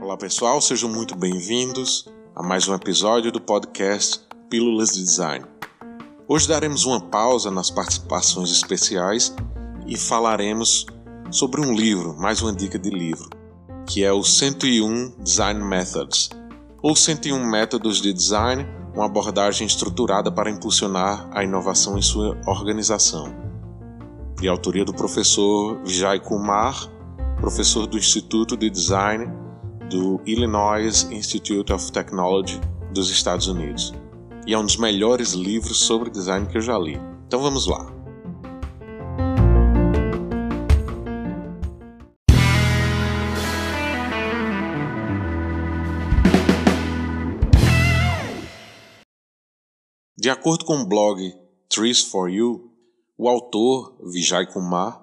Olá pessoal, sejam muito bem-vindos a mais um episódio do podcast Pílulas de Design. Hoje daremos uma pausa nas participações especiais e falaremos sobre um livro, mais uma dica de livro, que é o 101 Design Methods, ou 101 Métodos de Design, uma abordagem estruturada para impulsionar a inovação em sua organização. De autoria do professor Vijay Kumar, professor do Instituto de Design do Illinois Institute of Technology dos Estados Unidos. E é um dos melhores livros sobre design que eu já li. Então vamos lá. De acordo com o blog Trees for You, o autor, Vijay Kumar,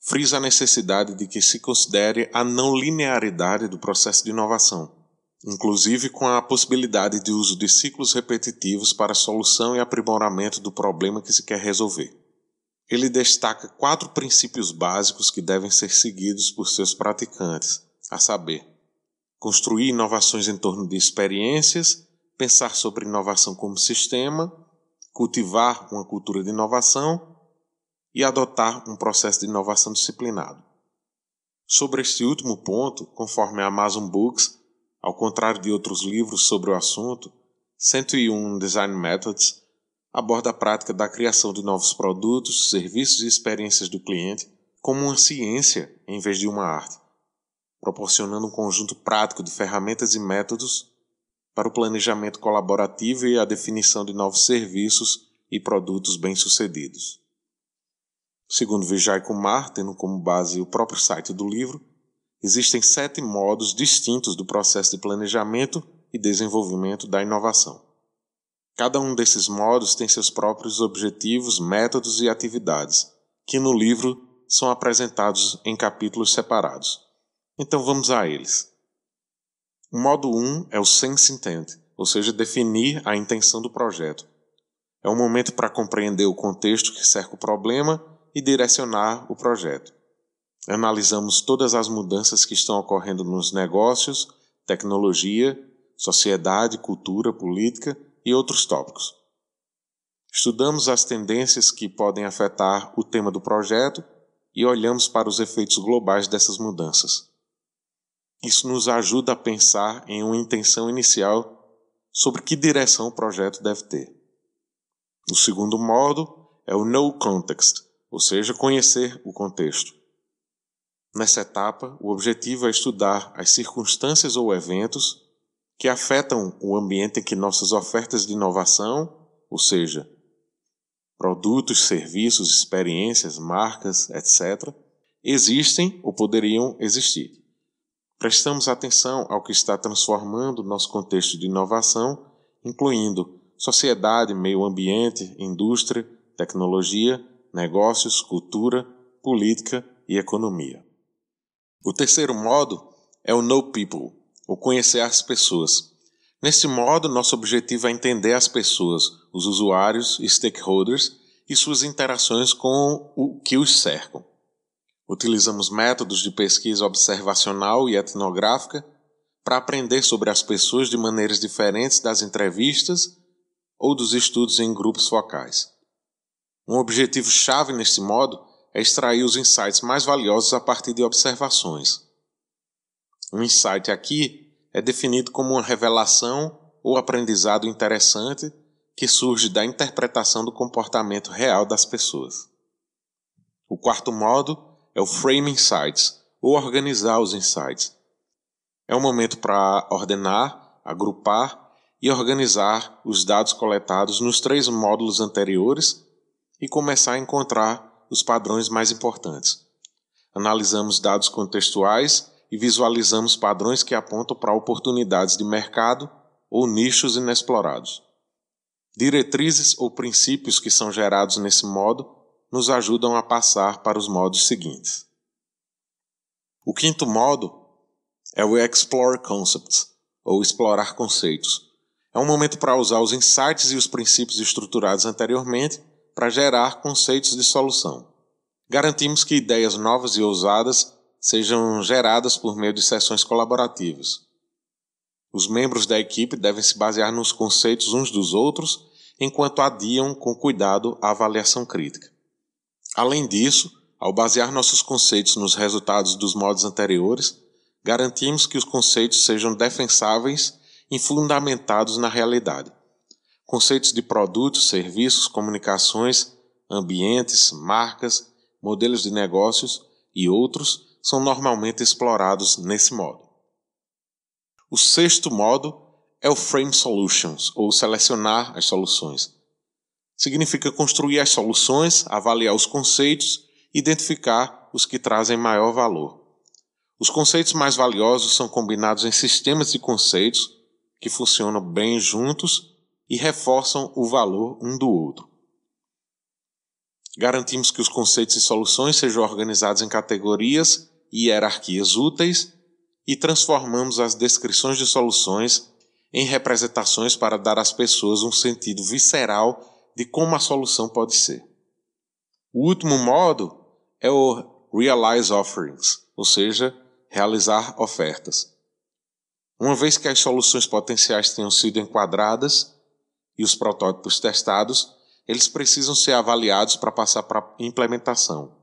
frisa a necessidade de que se considere a não linearidade do processo de inovação, inclusive com a possibilidade de uso de ciclos repetitivos para solução e aprimoramento do problema que se quer resolver. Ele destaca quatro princípios básicos que devem ser seguidos por seus praticantes, a saber, construir inovações em torno de experiências, pensar sobre inovação como sistema, cultivar uma cultura de inovação e adotar um processo de inovação disciplinado. Sobre este último ponto, conforme a Amazon Books, ao contrário de outros livros sobre o assunto, 101 Design Methods aborda a prática da criação de novos produtos, serviços e experiências do cliente como uma ciência em vez de uma arte, proporcionando um conjunto prático de ferramentas e métodos para o planejamento colaborativo e a definição de novos serviços e produtos bem-sucedidos. Segundo Vijay Kumar, tendo como base o próprio site do livro, existem sete modos distintos do processo de planejamento e desenvolvimento da inovação. Cada um desses modos tem seus próprios objetivos, métodos e atividades, que no livro são apresentados em capítulos separados. Então vamos a eles. O modo 1 um é o sense intent, ou seja, definir a intenção do projeto. É um momento para compreender o contexto que cerca o problema e direcionar o projeto. Analisamos todas as mudanças que estão ocorrendo nos negócios, tecnologia, sociedade, cultura, política e outros tópicos. Estudamos as tendências que podem afetar o tema do projeto e olhamos para os efeitos globais dessas mudanças. Isso nos ajuda a pensar em uma intenção inicial sobre que direção o projeto deve ter. O segundo modo é o no context, ou seja, conhecer o contexto. Nessa etapa, o objetivo é estudar as circunstâncias ou eventos que afetam o ambiente em que nossas ofertas de inovação, ou seja, produtos, serviços, experiências, marcas, etc., existem ou poderiam existir. Prestamos atenção ao que está transformando nosso contexto de inovação, incluindo sociedade, meio ambiente, indústria, tecnologia, negócios, cultura, política e economia. O terceiro modo é o Know People, ou conhecer as pessoas. Nesse modo, nosso objetivo é entender as pessoas, os usuários stakeholders e suas interações com o que os cercam. Utilizamos métodos de pesquisa observacional e etnográfica para aprender sobre as pessoas de maneiras diferentes das entrevistas ou dos estudos em grupos focais. Um objetivo-chave neste modo é extrair os insights mais valiosos a partir de observações. Um insight aqui é definido como uma revelação ou aprendizado interessante que surge da interpretação do comportamento real das pessoas. O quarto modo é o frame insights, ou organizar os insights. É um momento para ordenar, agrupar e organizar os dados coletados nos três módulos anteriores e começar a encontrar os padrões mais importantes. Analisamos dados contextuais e visualizamos padrões que apontam para oportunidades de mercado ou nichos inexplorados. Diretrizes ou princípios que são gerados nesse modo nos ajudam a passar para os modos seguintes. O quinto modo é o Explore Concepts, ou explorar conceitos. É um momento para usar os insights e os princípios estruturados anteriormente para gerar conceitos de solução. Garantimos que ideias novas e ousadas sejam geradas por meio de sessões colaborativas. Os membros da equipe devem se basear nos conceitos uns dos outros enquanto adiam com cuidado a avaliação crítica. Além disso, ao basear nossos conceitos nos resultados dos modos anteriores, garantimos que os conceitos sejam defensáveis e fundamentados na realidade. Conceitos de produtos, serviços, comunicações, ambientes, marcas, modelos de negócios e outros são normalmente explorados nesse modo. O sexto modo é o Frame Solutions, ou selecionar as soluções. Significa construir as soluções, avaliar os conceitos identificar os que trazem maior valor. Os conceitos mais valiosos são combinados em sistemas de conceitos que funcionam bem juntos e reforçam o valor um do outro. Garantimos que os conceitos e soluções sejam organizados em categorias e hierarquias úteis e transformamos as descrições de soluções em representações para dar às pessoas um sentido visceral de como a solução pode ser. O último modo é o Realize Offerings, ou seja, realizar ofertas. Uma vez que as soluções potenciais tenham sido enquadradas e os protótipos testados, eles precisam ser avaliados para passar para implementação.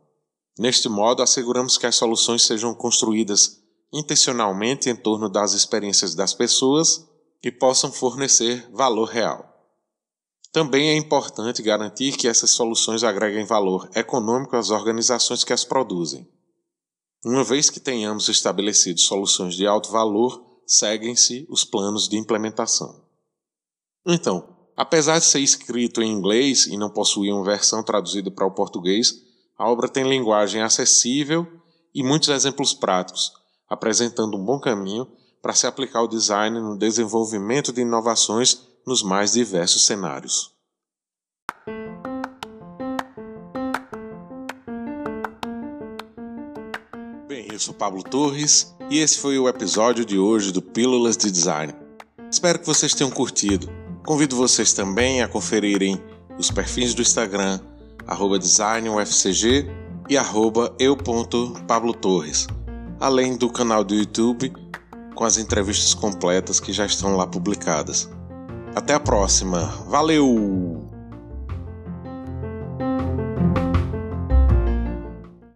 Neste modo, asseguramos que as soluções sejam construídas intencionalmente em torno das experiências das pessoas e possam fornecer valor real. Também é importante garantir que essas soluções agreguem valor econômico às organizações que as produzem. Uma vez que tenhamos estabelecido soluções de alto valor, seguem-se os planos de implementação. Então, apesar de ser escrito em inglês e não possuir uma versão traduzida para o português, a obra tem linguagem acessível e muitos exemplos práticos, apresentando um bom caminho para se aplicar o design no desenvolvimento de inovações nos mais diversos cenários. Bem, eu sou Pablo Torres e esse foi o episódio de hoje do Pílulas de Design. Espero que vocês tenham curtido. Convido vocês também a conferirem os perfis do Instagram designufcg e eu.pablotorres, além do canal do YouTube com as entrevistas completas que já estão lá publicadas. Até a próxima. Valeu!